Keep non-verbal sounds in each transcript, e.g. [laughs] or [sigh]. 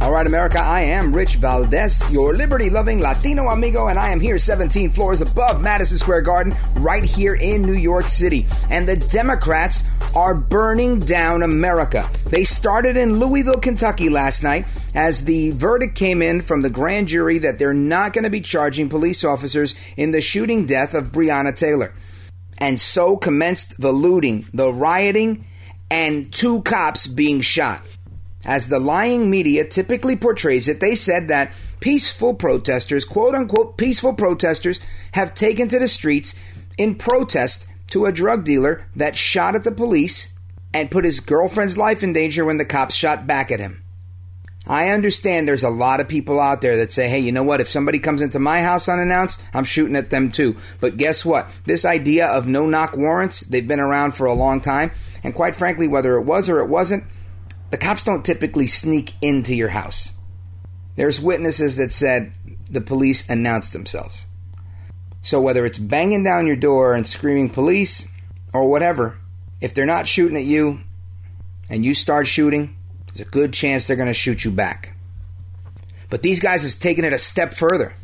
All right, America, I am Rich Valdes, your liberty loving Latino amigo, and I am here 17 floors above Madison Square Garden, right here in New York City. And the Democrats are burning down America. They started in Louisville, Kentucky last night as the verdict came in from the grand jury that they're not going to be charging police officers in the shooting death of Breonna Taylor. And so commenced the looting, the rioting, and two cops being shot. As the lying media typically portrays it, they said that peaceful protesters, quote unquote peaceful protesters, have taken to the streets in protest to a drug dealer that shot at the police and put his girlfriend's life in danger when the cops shot back at him. I understand there's a lot of people out there that say, hey, you know what? If somebody comes into my house unannounced, I'm shooting at them too. But guess what? This idea of no knock warrants, they've been around for a long time. And quite frankly, whether it was or it wasn't, the cops don't typically sneak into your house. There's witnesses that said the police announced themselves. So whether it's banging down your door and screaming police or whatever, if they're not shooting at you and you start shooting, there's a good chance they're going to shoot you back. But these guys have taken it a step further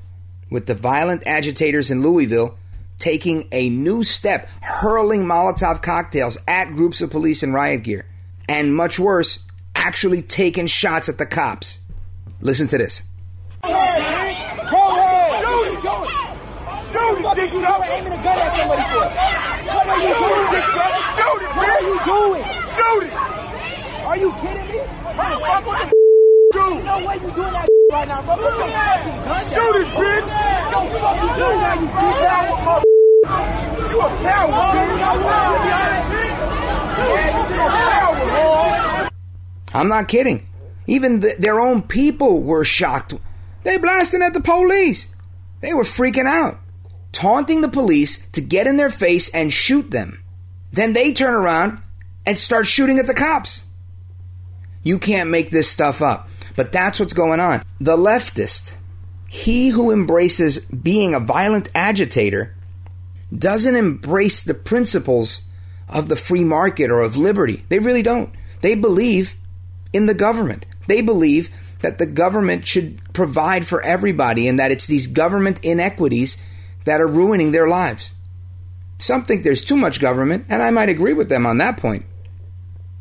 with the violent agitators in Louisville taking a new step, hurling Molotov cocktails at groups of police in riot gear. And much worse, actually taking shots at the cops. Listen to this. It, dick sucker! aiming a gun at somebody for? What are you doing? Shoot it, What are you doing? Shoot it! Are you kidding me? Motherfucker, what the do? No way you doing that right now, bro. Put your fucking gun down. Shoot it, bitch! Don't fucking do that, you bitch! You a coward, bitch! Yeah, you a coward, boy! I'm not kidding. Even the, their own people were shocked. They blasting at the police. They were freaking out, taunting the police to get in their face and shoot them. Then they turn around and start shooting at the cops. You can't make this stuff up. But that's what's going on. The leftist, he who embraces being a violent agitator, doesn't embrace the principles of the free market or of liberty. They really don't. They believe in the government. They believe that the government should provide for everybody and that it's these government inequities that are ruining their lives. Some think there's too much government, and I might agree with them on that point.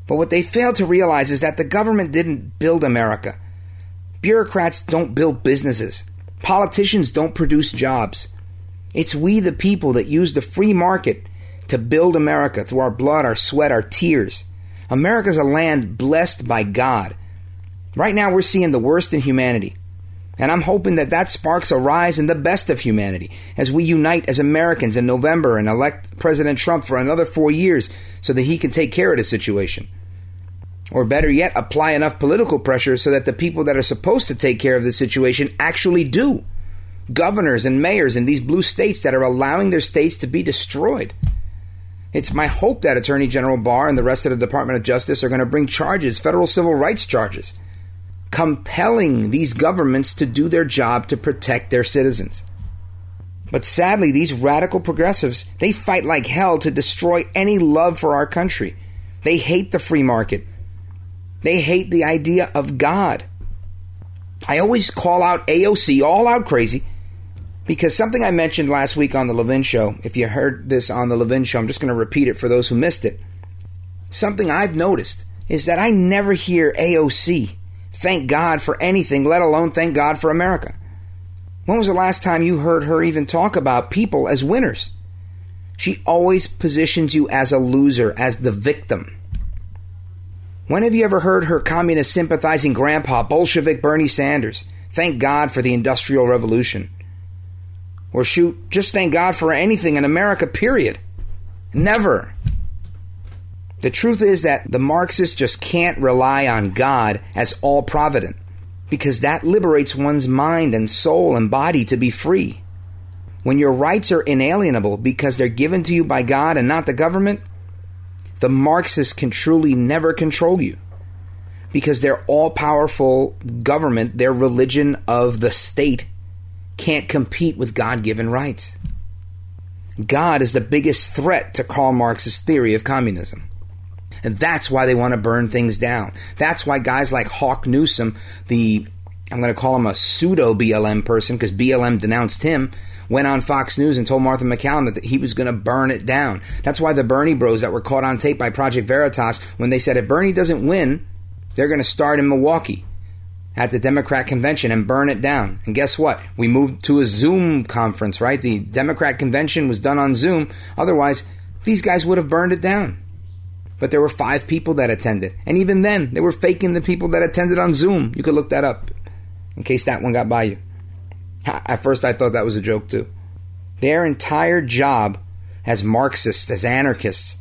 But what they fail to realize is that the government didn't build America. Bureaucrats don't build businesses. Politicians don't produce jobs. It's we, the people, that use the free market to build America through our blood, our sweat, our tears. America's a land blessed by God. Right now, we're seeing the worst in humanity. And I'm hoping that that sparks a rise in the best of humanity as we unite as Americans in November and elect President Trump for another four years so that he can take care of the situation. Or better yet, apply enough political pressure so that the people that are supposed to take care of the situation actually do. Governors and mayors in these blue states that are allowing their states to be destroyed. It's my hope that Attorney General Barr and the rest of the Department of Justice are going to bring charges, federal civil rights charges, compelling these governments to do their job to protect their citizens. But sadly, these radical progressives, they fight like hell to destroy any love for our country. They hate the free market. They hate the idea of God. I always call out AOC all out crazy because something I mentioned last week on the Levin show, if you heard this on the Levin show, I'm just going to repeat it for those who missed it. Something I've noticed is that I never hear AOC thank God for anything, let alone thank God for America. When was the last time you heard her even talk about people as winners? She always positions you as a loser, as the victim. When have you ever heard her communist sympathizing grandpa, Bolshevik Bernie Sanders, thank God for the Industrial Revolution? Or shoot, just thank God for anything in America, period. Never. The truth is that the Marxists just can't rely on God as all provident because that liberates one's mind and soul and body to be free. When your rights are inalienable because they're given to you by God and not the government, the Marxists can truly never control you because their all powerful government, their religion of the state, can't compete with God given rights. God is the biggest threat to Karl Marx's theory of communism. And that's why they want to burn things down. That's why guys like Hawk Newsom, the, I'm going to call him a pseudo BLM person because BLM denounced him, went on Fox News and told Martha MacCallum that he was going to burn it down. That's why the Bernie bros that were caught on tape by Project Veritas, when they said if Bernie doesn't win, they're going to start in Milwaukee at the Democrat convention and burn it down. And guess what? We moved to a Zoom conference, right? The Democrat convention was done on Zoom. Otherwise, these guys would have burned it down. But there were five people that attended. And even then, they were faking the people that attended on Zoom. You could look that up in case that one got by you. At first, I thought that was a joke too. Their entire job as Marxists, as anarchists,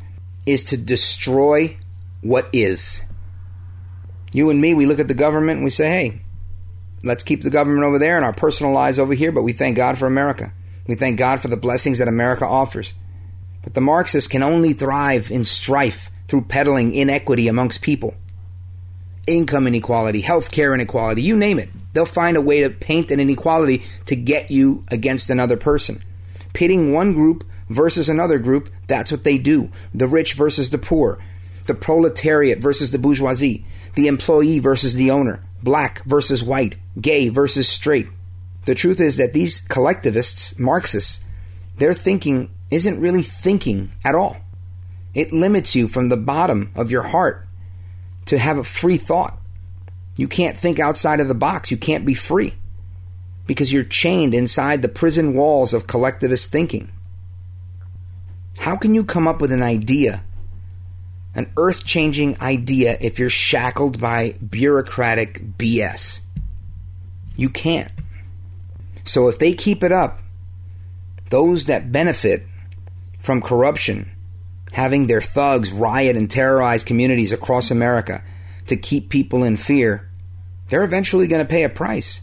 is to destroy what is. You and me, we look at the government and we say, hey, let's keep the government over there and our personal lives over here, but we thank God for America. We thank God for the blessings that America offers. But the Marxists can only thrive in strife through peddling inequity amongst people. Income inequality, healthcare inequality, you name it. They'll find a way to paint an inequality to get you against another person. Pitting one group versus another group, that's what they do. The rich versus the poor, the proletariat versus the bourgeoisie the employee versus the owner, black versus white, gay versus straight. The truth is that these collectivists, Marxists, their thinking isn't really thinking at all. It limits you from the bottom of your heart to have a free thought. You can't think outside of the box. You can't be free because you're chained inside the prison walls of collectivist thinking. How can you come up with an idea an earth changing idea if you're shackled by bureaucratic BS. You can't. So if they keep it up, those that benefit from corruption, having their thugs riot and terrorize communities across America to keep people in fear, they're eventually going to pay a price.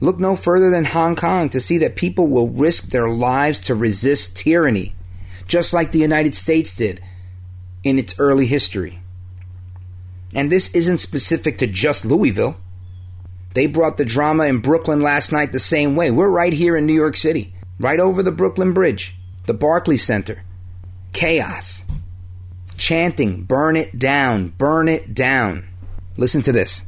Look no further than Hong Kong to see that people will risk their lives to resist tyranny, just like the United States did in its early history. And this isn't specific to just Louisville. They brought the drama in Brooklyn last night the same way. We're right here in New York City, right over the Brooklyn Bridge, the Barclays Center. Chaos. Chanting, burn it down, burn it down. Listen to this.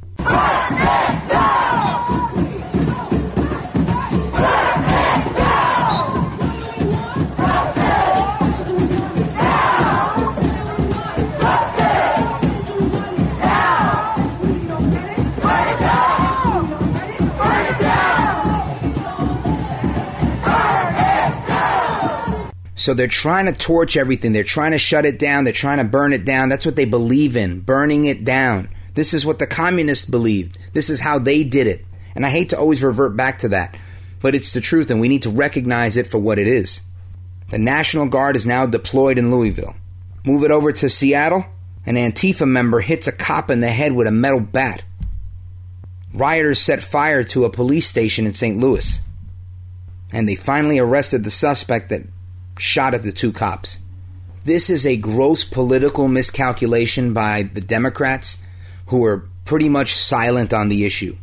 So they're trying to torch everything. They're trying to shut it down. They're trying to burn it down. That's what they believe in, burning it down. This is what the communists believed. This is how they did it. And I hate to always revert back to that, but it's the truth and we need to recognize it for what it is. The National Guard is now deployed in Louisville. Move it over to Seattle, an Antifa member hits a cop in the head with a metal bat. Rioters set fire to a police station in St. Louis. And they finally arrested the suspect that shot at the two cops. This is a gross political miscalculation by the Democrats who are pretty much silent on the issue.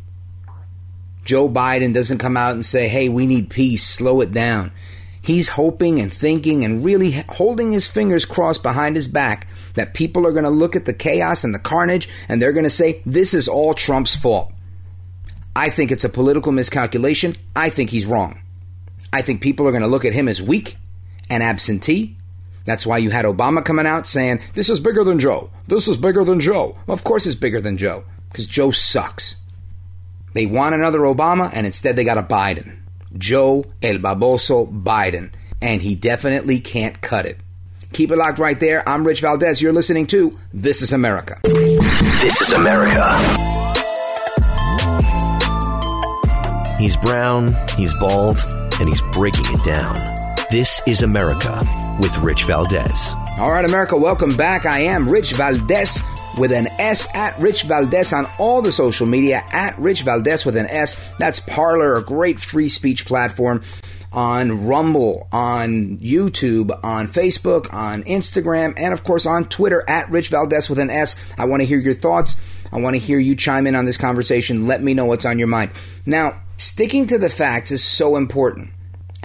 Joe Biden doesn't come out and say, hey, we need peace, slow it down. He's hoping and thinking and really holding his fingers crossed behind his back that people are going to look at the chaos and the carnage and they're going to say, this is all Trump's fault. I think it's a political miscalculation. I think he's wrong. I think people are going to look at him as weak an absentee. That's why you had Obama coming out saying, This is bigger than Joe. This is bigger than Joe. Of course it's bigger than Joe, because Joe sucks. They want another Obama, and instead they got a Biden. Joe El Baboso Biden. And he definitely can't cut it. Keep it locked right there. I'm Rich Valdes. You're listening to This is America. This is America. He's brown, he's bald, and he's breaking it down. This is America with Rich Valdes. All right, America, welcome back. I am Rich Valdes with an S at Rich Valdes on all the social media at Rich Valdes with an S. That's Parler, a great free speech platform on Rumble, on YouTube, on Facebook, on Instagram, and of course on Twitter at Rich Valdes with an S. I want to hear your thoughts. I want to hear you chime in on this conversation. Let me know what's on your mind. Now, sticking to the facts is so important.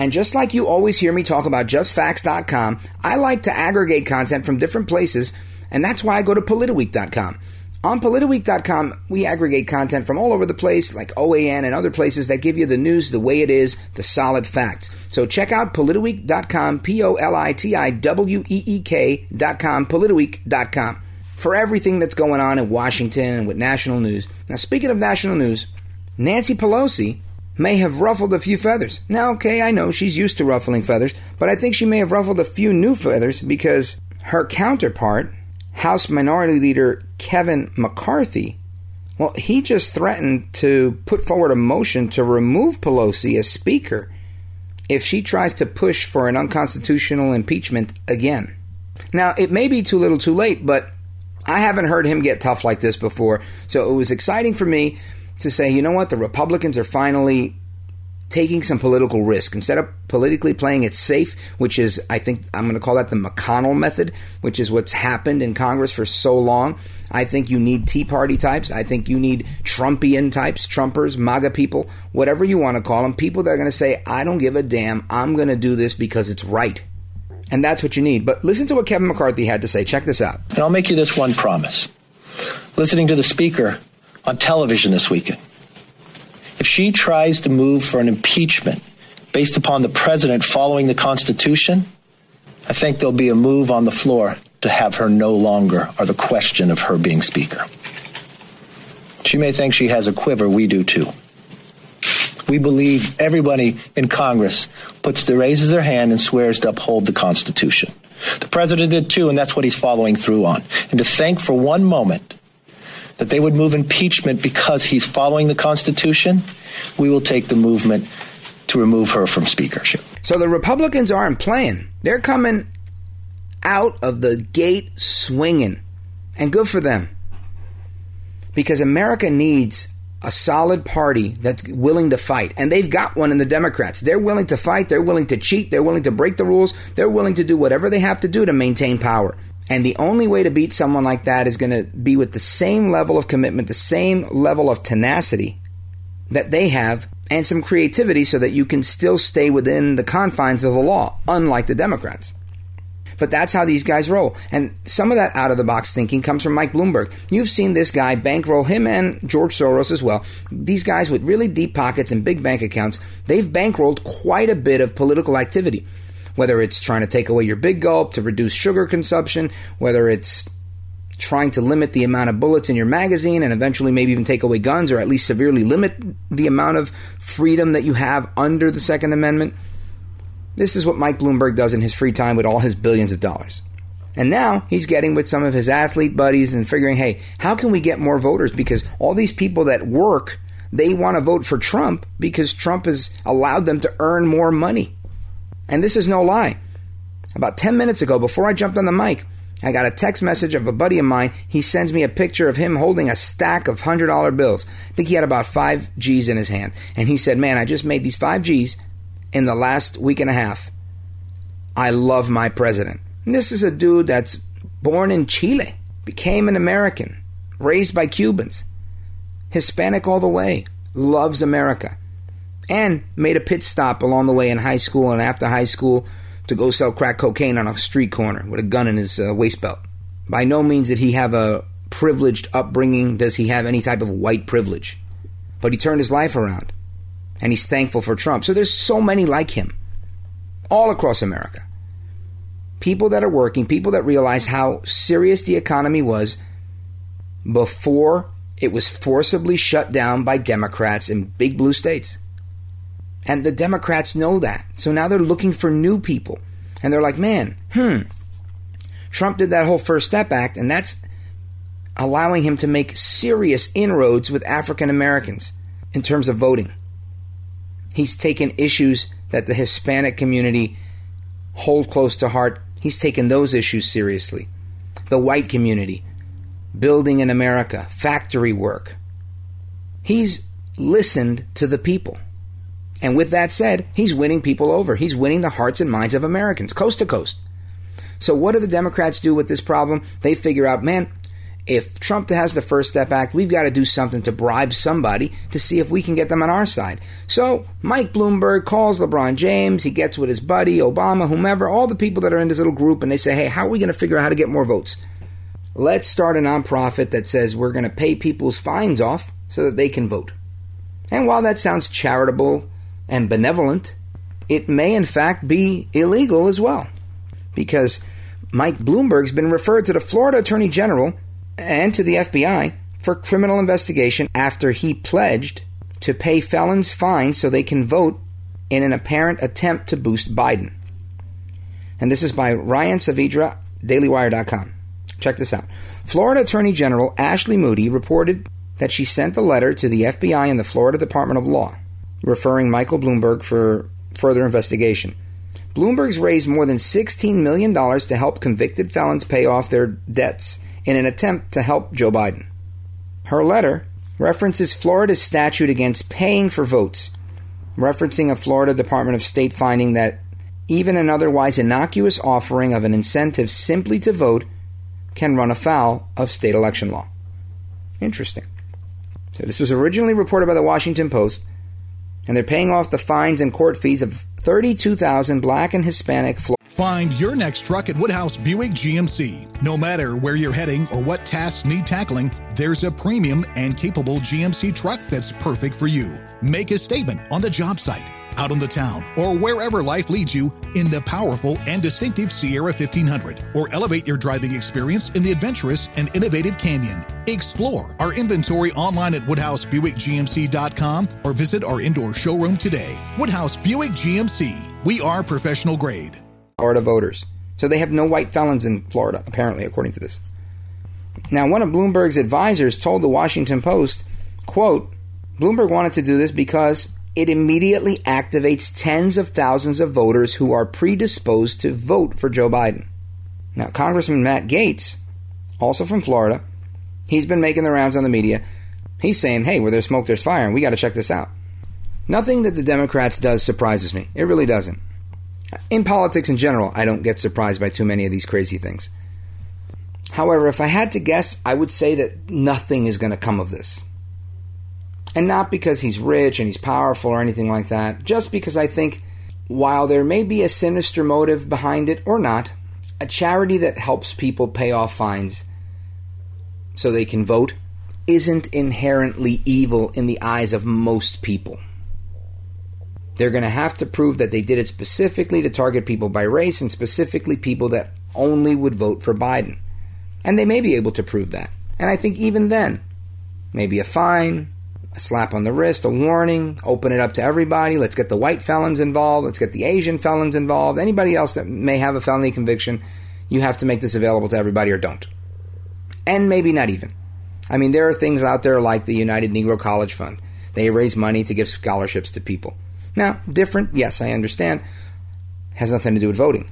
And just like you always hear me talk about justfacts.com, I like to aggregate content from different places, and that's why I go to politiweek.com. On politiweek.com, we aggregate content from all over the place, like OAN and other places that give you the news the way it is, the solid facts. So check out politiweek.com, P O L I T I W E E K.com, politiweek.com, for everything that's going on in Washington and with national news. Now, speaking of national news, Nancy Pelosi may have ruffled a few feathers. Now, okay, I know she's used to ruffling feathers, but I think she may have ruffled a few new feathers because her counterpart, House Minority Leader Kevin McCarthy, well, he just threatened to put forward a motion to remove Pelosi as Speaker if she tries to push for an unconstitutional impeachment again. Now, it may be too little too late, but I haven't heard him get tough like this before, so it was exciting for me to say, you know what, the Republicans are finally taking some political risk. Instead of politically playing it safe, which is, I think, I'm going to call that the McConnell method, which is what's happened in Congress for so long. I think you need Tea Party types. I think you need Trumpian types, Trumpers, MAGA people, whatever you want to call them, people that are going to say, I don't give a damn. I'm going to do this because it's right. And that's what you need. But listen to what Kevin McCarthy had to say. Check this out. And I'll make you this one promise. Listening to the speaker on television this weekend, if she tries to move for an impeachment based upon the president following the Constitution, I think there'll be a move on the floor to have her no longer or the question of her being Speaker. She may think she has a quiver, we do too. We believe everybody in Congress puts the raises their hand and swears to uphold the Constitution. The president did too, and that's what he's following through on. And to think for one moment that they would move impeachment because he's following the Constitution, we will take the movement to remove her from speakership. So the Republicans aren't playing. They're coming out of the gate swinging. And good for them. Because America needs a solid party that's willing to fight. And they've got one in the Democrats. They're willing to fight. They're willing to cheat. They're willing to break the rules. They're willing to do whatever they have to do to maintain power. And the only way to beat someone like that is going to be with the same level of commitment, the same level of tenacity that they have, and some creativity so that you can still stay within the confines of the law, unlike the Democrats. But that's how these guys roll. And some of that out of the box thinking comes from Mike Bloomberg. You've seen this guy bankroll him and George Soros as well. These guys with really deep pockets and big bank accounts, they've bankrolled quite a bit of political activity whether it's trying to take away your big gulp to reduce sugar consumption, whether it's trying to limit the amount of bullets in your magazine and eventually maybe even take away guns or at least severely limit the amount of freedom that you have under the Second Amendment. This is what Mike Bloomberg does in his free time with all his billions of dollars. And now he's getting with some of his athlete buddies and figuring, hey, how can we get more voters? Because all these people that work, they want to vote for Trump because Trump has allowed them to earn more money. And this is no lie. About 10 minutes ago, before I jumped on the mic, I got a text message of a buddy of mine. He sends me a picture of him holding a stack of $100 bills. I think he had about 5 G's in his hand. And he said, Man, I just made these 5 G's in the last week and a half. I love my president. And this is a dude that's born in Chile, became an American, raised by Cubans, Hispanic all the way, loves America and made a pit stop along the way in high school and after high school to go sell crack cocaine on a street corner with a gun in his uh, waist belt. By no means did he have a privileged upbringing, does he have any type of white privilege. But he turned his life around, and he's thankful for Trump. So there's so many like him all across America. People that are working, people that realize how serious the economy was before It was forcibly shut down by Democrats in big blue states. And the Democrats know that. So now they're looking for new people. And they're like, man, hmm, Trump did that whole First Step Act, and that's allowing him to make serious inroads with African Americans in terms of voting. He's taken issues that the Hispanic community hold close to heart. He's taken those issues seriously. The white community, building in America, factory work. He's listened to the people. And with that said, he's winning people over. He's winning the hearts and minds of Americans, coast to coast. So, what do the Democrats do with this problem? They figure out, man, if Trump has the First Step Act, we've got to do something to bribe somebody to see if we can get them on our side. So, Mike Bloomberg calls LeBron James, he gets with his buddy, Obama, whomever, all the people that are in this little group, and they say, hey, how are we going to figure out how to get more votes? Let's start a nonprofit that says we're going to pay people's fines off so that they can vote. And while that sounds charitable and benevolent, it may in fact be illegal as well. Because Mike Bloomberg's been referred to the Florida Attorney General and to the FBI for criminal investigation after he pledged to pay felons fines so they can vote in an apparent attempt to boost Biden. And this is by Ryan Saavedra, DailyWire.com. Check this out. Florida Attorney General Ashley Moody reported that she sent a letter to the FBI and the Florida Department of Law referring Michael Bloomberg for further investigation. Bloomberg's raised more than $16 million to help convicted felons pay off their debts in an attempt to help Joe Biden. Her letter references Florida's statute against paying for votes, referencing a Florida Department of State finding that even an otherwise innocuous offering of an incentive simply to vote can run afoul of state election law. Interesting. So this was originally reported by the Washington Post and they're paying off the fines and court fees of 32,000 black and Hispanic Find your next truck at Woodhouse Buick GMC. No matter where you're heading or what tasks need tackling, there's a premium and capable GMC truck that's perfect for you. Make a statement on the job site out on the town, or wherever life leads you in the powerful and distinctive Sierra 1500, or elevate your driving experience in the adventurous and innovative Canyon. Explore our inventory online at WoodhouseBuickGMC.com or visit our indoor showroom today. Woodhouse Buick GMC. We are professional grade. Florida voters. So they have no white felons in Florida, apparently, according to this. Now, one of Bloomberg's advisors told the Washington Post, quote, Bloomberg wanted to do this because it immediately activates tens of thousands of voters who are predisposed to vote for Joe Biden. Now, Congressman Matt Gaetz, also from Florida, he's been making the rounds on the media. He's saying, hey, where there's smoke, there's fire, and we got to check this out. Nothing that the Democrats does surprises me. It really doesn't. In politics in general, I don't get surprised by too many of these crazy things. However, if I had to guess, I would say that nothing is going to come of this. And not because he's rich and he's powerful or anything like that, just because I think while there may be a sinister motive behind it or not, a charity that helps people pay off fines so they can vote isn't inherently evil in the eyes of most people. They're going to have to prove that they did it specifically to target people by race and specifically people that only would vote for Biden. And they may be able to prove that. And I think even then, maybe a fine, a slap on the wrist, a warning, open it up to everybody. Let's get the white felons involved. Let's get the Asian felons involved. Anybody else that may have a felony conviction, you have to make this available to everybody or don't. And maybe not even. I mean, there are things out there like the United Negro College Fund. They raise money to give scholarships to people. Now, different, yes, I understand, has nothing to do with voting.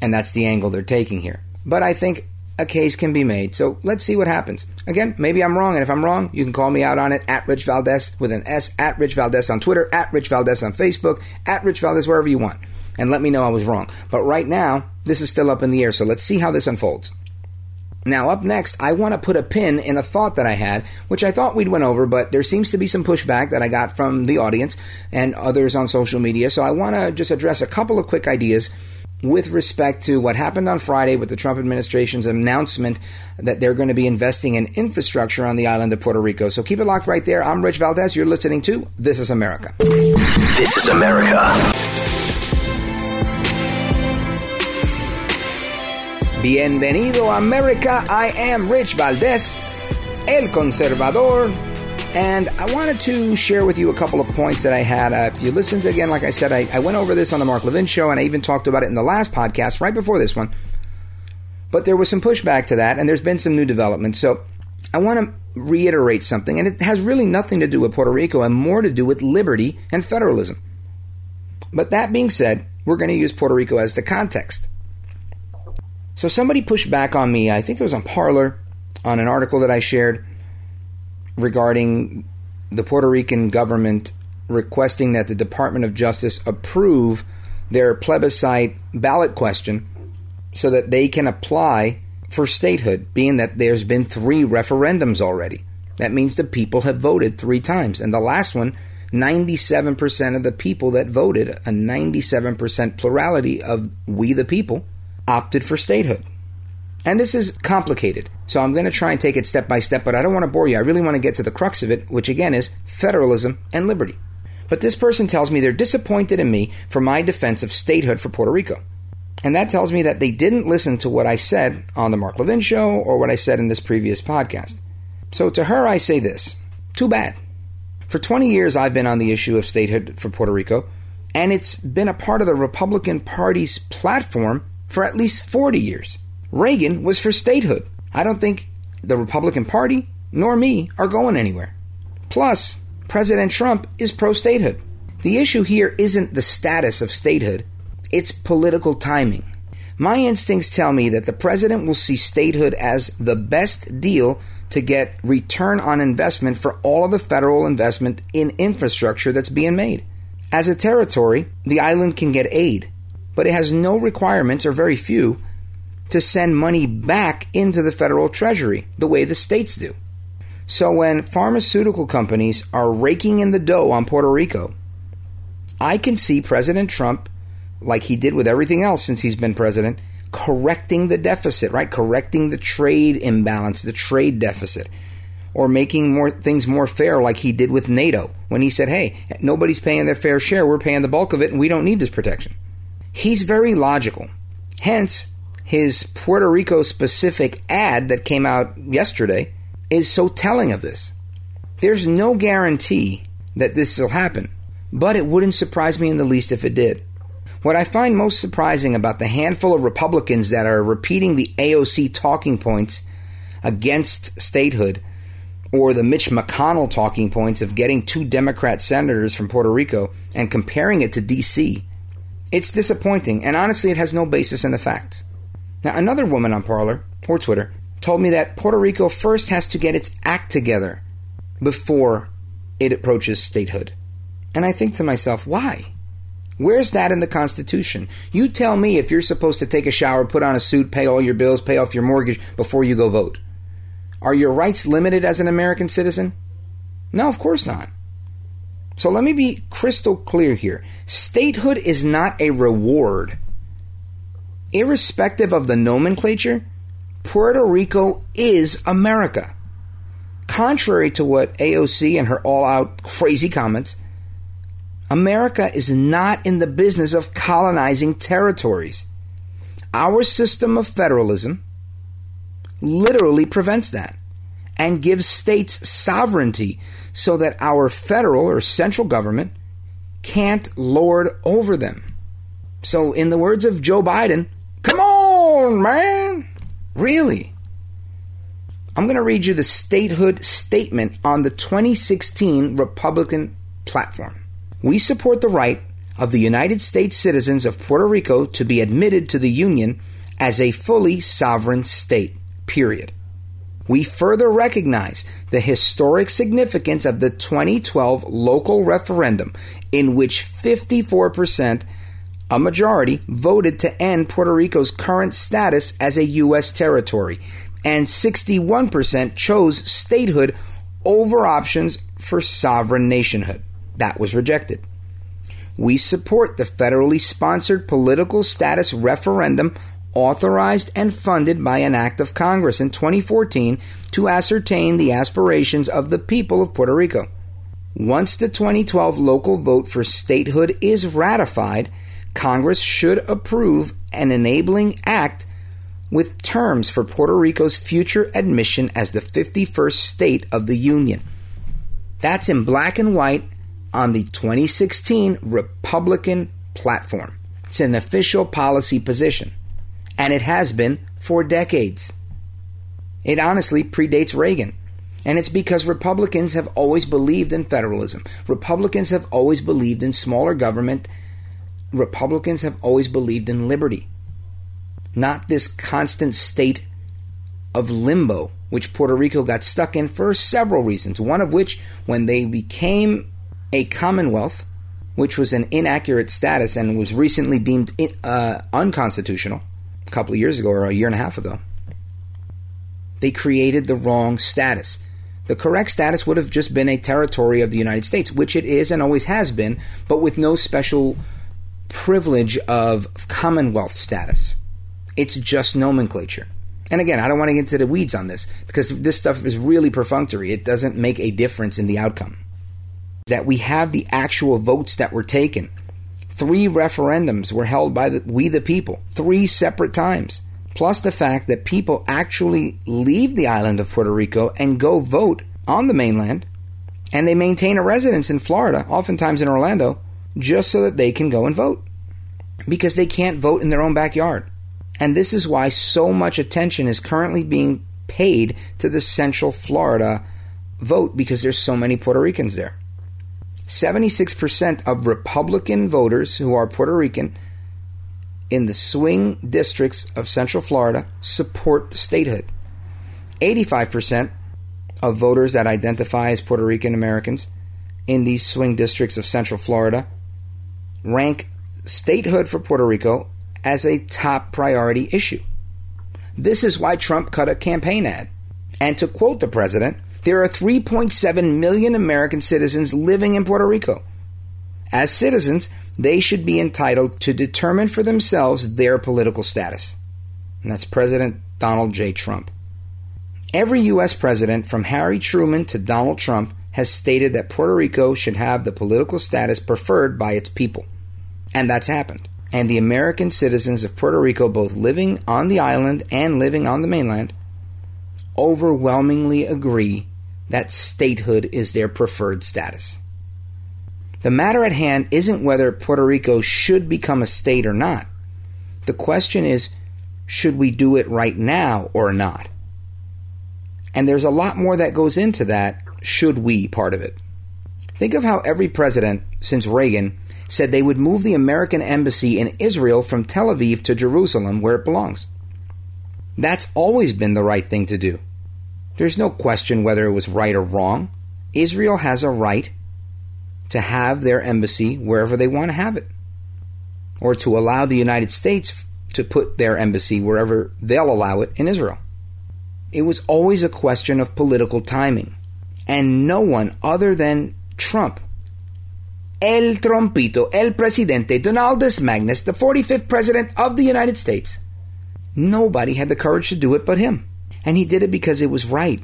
And that's the angle they're taking here. But I think a case can be made. So let's see what happens. Again, maybe I'm wrong, and if I'm wrong, you can call me out on it at Rich Valdes with an S, at Rich Valdes on Twitter, at Rich Valdes on Facebook, at Rich Valdes wherever you want, and let me know I was wrong. But right now, this is still up in the air, so let's see how this unfolds. Now, up next, I want to put a pin in a thought that I had, which I thought we'd went over, but there seems to be some pushback that I got from the audience and others on social media. So I want to just address a couple of quick ideas with respect to what happened on Friday with the Trump administration's announcement that they're going to be investing in infrastructure on the island of Puerto Rico. So keep it locked right there. I'm Rich Valdes. You're listening to This is America. This is America. Bienvenido, America. I am Rich Valdes. El Conservador. And I wanted to share with you a couple of points that I had. Uh, if you listened again, like I said, I, I went over this on the Mark Levin show, and I even talked about it in the last podcast, right before this one. But there was some pushback to that, and there's been some new developments. So I want to reiterate something, and it has really nothing to do with Puerto Rico and more to do with liberty and federalism. But that being said, we're going to use Puerto Rico as the context. So somebody pushed back on me, I think it was on Parler, on an article that I shared regarding the Puerto Rican government requesting that the Department of Justice approve their plebiscite ballot question so that they can apply for statehood, being that there's been three referendums already. That means the people have voted three times. And the last one, 97% of the people that voted, a 97% plurality of we the people, opted for statehood. And this is complicated. So I'm going to try and take it step by step, but I don't want to bore you. I really want to get to the crux of it, which again is federalism and liberty. But this person tells me they're disappointed in me for my defense of statehood for Puerto Rico. And that tells me that they didn't listen to what I said on the Mark Levin show or what I said in this previous podcast. So to her, I say this too bad. For 20 years, I've been on the issue of statehood for Puerto Rico, and it's been a part of the Republican Party's platform for at least 40 years. Reagan was for statehood. I don't think the Republican Party nor me are going anywhere. Plus, President Trump is pro statehood. The issue here isn't the status of statehood, it's political timing. My instincts tell me that the president will see statehood as the best deal to get return on investment for all of the federal investment in infrastructure that's being made. As a territory, the island can get aid, but it has no requirements, or very few, to send money back into the federal treasury the way the states do. So when pharmaceutical companies are raking in the dough on Puerto Rico, I can see President Trump, like he did with everything else since he's been president, correcting the deficit, right? Correcting the trade imbalance, the trade deficit, or making more things more fair, like he did with NATO when he said, "Hey, nobody's paying their fair share. We're paying the bulk of it, and we don't need this protection." He's very logical. Hence, his Puerto Rico specific ad that came out yesterday is so telling of this. There's no guarantee that this will happen, but it wouldn't surprise me in the least if it did. What I find most surprising about the handful of Republicans that are repeating the AOC talking points against statehood or the Mitch McConnell talking points of getting two Democrat senators from Puerto Rico and comparing it to DC, it's disappointing, and honestly, it has no basis in the facts. Now, another woman on Parler or Twitter told me that Puerto Rico first has to get its act together before it approaches statehood. And I think to myself, why? Where's that in the Constitution? You tell me if you're supposed to take a shower, put on a suit, pay all your bills, pay off your mortgage before you go vote. Are your rights limited as an American citizen? No, of course not. So let me be crystal clear here. Statehood is not a reward. Irrespective of the nomenclature, Puerto Rico is America. Contrary to what AOC and her all out crazy comments, America is not in the business of colonizing territories. Our system of federalism literally prevents that and gives states sovereignty so that our federal or central government can't lord over them. So, in the words of Joe Biden, on, man! Really? I'm going to read you the statehood statement on the 2016 Republican platform. We support the right of the United States citizens of Puerto Rico to be admitted to the Union as a fully sovereign state, period. We further recognize the historic significance of the 2012 local referendum, in which 54%, a majority, voted to end Puerto Rico's current status as a U.S. territory, and 61% chose statehood over options for sovereign nationhood. That was rejected. We support the federally sponsored political status referendum authorized and funded by an act of Congress in 2014 to ascertain the aspirations of the people of Puerto Rico. Once the 2012 local vote for statehood is ratified, Congress should approve an enabling act with terms for Puerto Rico's future admission as the 51st state of the Union. That's in black and white on the 2016 Republican platform. It's an official policy position, and it has been for decades. It honestly predates Reagan. And it's because Republicans have always believed in federalism. Republicans have always believed in smaller government. Republicans have always believed in liberty. Not this constant state of limbo, which Puerto Rico got stuck in for several reasons. One of which, when they became a commonwealth, which was an inaccurate status and was recently deemed uh, unconstitutional a couple of years ago or a year and a half ago, they created the wrong status. The correct status would have just been a territory of the United States, which it is and always has been, but with no special privilege of Commonwealth status. It's just nomenclature. And again, I don't want to get into the weeds on this because this stuff is really perfunctory. It doesn't make a difference in the outcome. That we have the actual votes that were taken. Three referendums were held by the, we the people, three separate times plus the fact that people actually leave the island of Puerto Rico and go vote on the mainland, and they maintain a residence in Florida, oftentimes in Orlando, just so that they can go and vote. Because they can't vote in their own backyard. And this is why so much attention is currently being paid to the Central Florida vote because there's so many Puerto Ricans there. 76% of Republican voters who are Puerto Rican in the swing districts of Central Florida support statehood. 85% of voters that identify as Puerto Rican Americans in these swing districts of Central Florida rank statehood for Puerto Rico as a top priority issue. This is why Trump cut a campaign ad. And to quote the president, there are 3.7 million American citizens living in Puerto Rico. As citizens, they should be entitled to determine for themselves their political status. And that's President Donald J. Trump. Every U.S. president, from Harry Truman to Donald Trump, has stated that Puerto Rico should have the political status preferred by its people. And that's happened. And the American citizens of Puerto Rico, both living on the island and living on the mainland, overwhelmingly agree that statehood is their preferred status. The matter at hand isn't whether Puerto Rico should become a state or not. The question is, should we do it right now or not? And there's a lot more that goes into that should we part of it. Think of how every president since Reagan said they would move the American embassy in Israel from Tel Aviv to Jerusalem where it belongs. That's always been the right thing to do. There's no question whether it was right or wrong. Israel has a right to have their embassy wherever they want to have it, or to allow the United States to put their embassy wherever they'll allow it in Israel. It was always a question of political timing, and no one other than Trump, El Trompito, El Presidente, Donaldus Magnus, the 45th President of the United States. Nobody had the courage to do it but him. And he did it because it was right.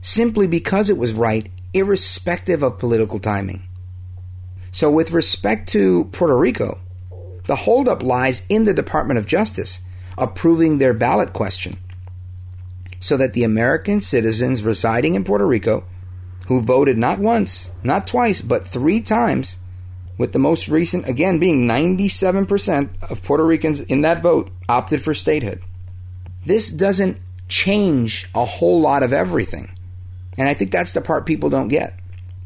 Simply because it was right, irrespective of political timing. So, with respect to Puerto Rico, the holdup lies in the Department of Justice approving their ballot question so that the American citizens residing in Puerto Rico who voted not once, not twice, but three times, with the most recent, again, being 97% of Puerto Ricans in that vote opted for statehood. This doesn't change a whole lot of everything. And I think that's the part people don't get.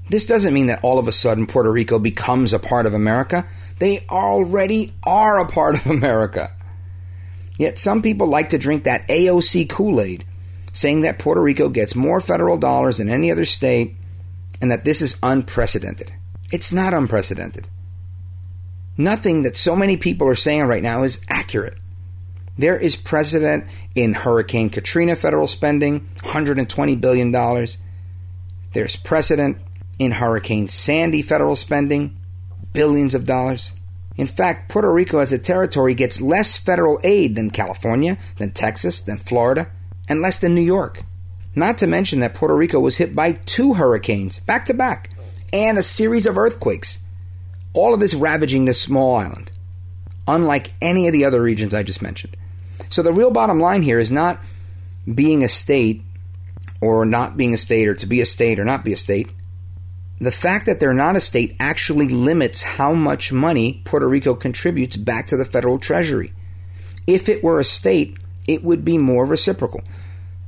This doesn't mean that all of a sudden Puerto Rico becomes a part of America. They already are a part of [laughs] America. Yet some people like to drink that AOC Kool Aid, saying that Puerto Rico gets more federal dollars than any other state and that this is unprecedented. It's not unprecedented. Nothing that so many people are saying right now is accurate. There is precedent in Hurricane Katrina federal spending, $120 billion. There's precedent in Hurricane Sandy federal spending, billions of dollars. In fact, Puerto Rico as a territory gets less federal aid than California, than Texas, than Florida, and less than New York. Not to mention that Puerto Rico was hit by two hurricanes, back to back, and a series of earthquakes. All of this ravaging this small island, unlike any of the other regions I just mentioned. So the real bottom line here is not being a state or not being a state or to be a state or not be a state. The fact that they're not a state actually limits how much money Puerto Rico contributes back to the federal treasury. If it were a state, it would be more reciprocal.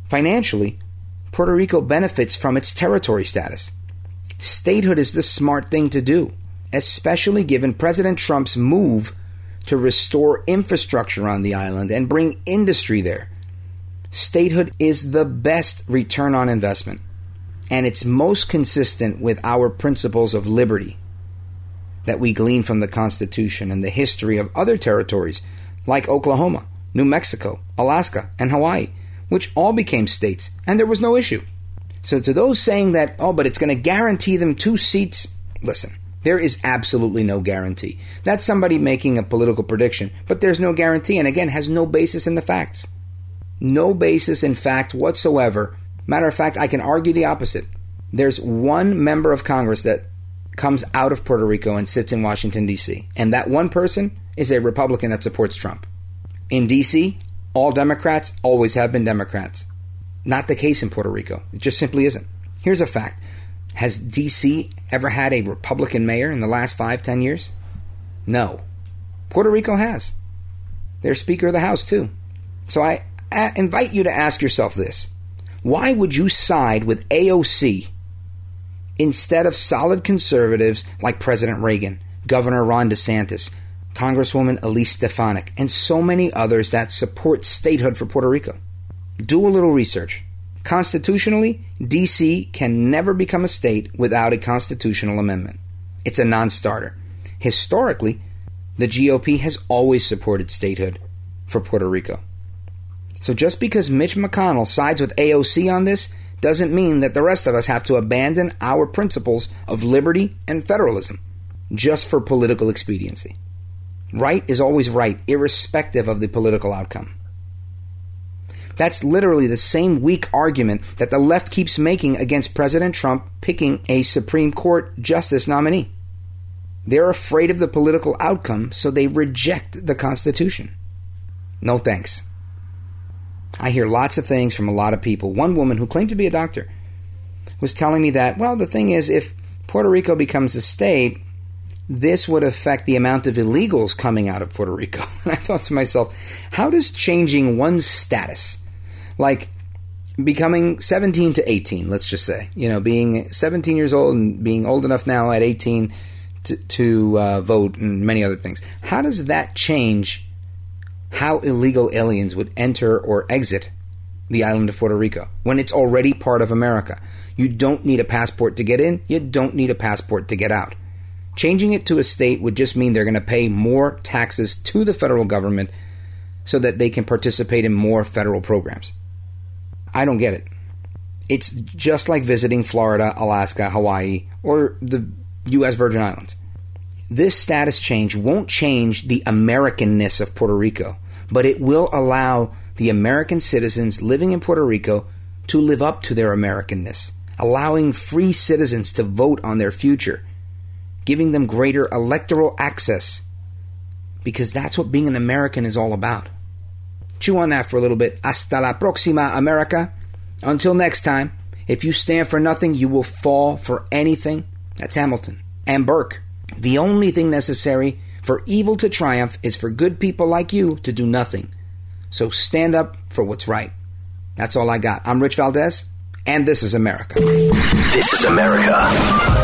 Financially, Puerto Rico benefits from its territory status. Statehood is the smart thing to do, especially given President Trump's move to restore infrastructure on the island and bring industry there. Statehood is the best return on investment, and it's most consistent with our principles of liberty that we glean from the Constitution and the history of other territories like Oklahoma, New Mexico, Alaska, and Hawaii, which all became states, and there was no issue. So, to those saying that, oh, but it's going to guarantee them two seats, listen, there is absolutely no guarantee. That's somebody making a political prediction, but there's no guarantee, and again, has no basis in the facts. No basis in fact whatsoever. Matter of fact, I can argue the opposite. There's one member of Congress that comes out of Puerto Rico and sits in Washington, D.C., and that one person is a Republican that supports Trump. In D.C., all Democrats always have been Democrats. Not the case in Puerto Rico. It just simply isn't. Here's a fact Has D.C. ever had a Republican mayor in the last five, ten years? No. Puerto Rico has. Their Speaker of the House, too. So I, invite you to ask yourself this Why would you side with AOC instead of solid conservatives like President Reagan, Governor Ron DeSantis, Congresswoman Elise Stefanik, and so many others that support statehood for Puerto Rico? Do a little research. Constitutionally, D.C. can never become a state without a constitutional amendment. It's a non starter. Historically, the GOP has always supported statehood for Puerto Rico. So just because Mitch McConnell sides with AOC on this doesn't mean that the rest of us have to abandon our principles of liberty and federalism just for political expediency. Right is always right, irrespective of the political outcome. That's literally the same weak argument that the left keeps making against President Trump picking a Supreme Court justice nominee. They're afraid of the political outcome, so they reject the Constitution. No thanks. I hear lots of things from a lot of people. One woman who claimed to be a doctor was telling me that, well, the thing is, if Puerto Rico becomes a state, this would affect the amount of illegals coming out of Puerto Rico. [laughs] And I thought to myself, how does changing one's status, like becoming 17 to 18, let's just say, you know, being 17 years old and being old enough now at 18 to, to uh, vote and many other things, how does that change how illegal aliens would enter or exit the island of Puerto Rico when it's already part of America? You don't need a passport to get in, you don't need a passport to get out. Changing it to a state would just mean they're going to pay more taxes to the federal government so that they can participate in more federal programs. I don't get it. It's just like visiting Florida, Alaska, Hawaii, or the U.S. Virgin Islands. This status change won't change the Americanness of Puerto Rico, but it will allow the American citizens living in Puerto Rico to live up to their Americanness, allowing free citizens to vote on their future giving them greater electoral access because that's what being an American is all about. Chew on that for a little bit. Hasta la próxima, America. Until next time, if you stand for nothing, you will fall for anything. That's Hamilton and Burke. The only thing necessary for evil to triumph is for good people like you to do nothing. So stand up for what's right. That's all I got. I'm Rich Valdes, and this is America. This is America.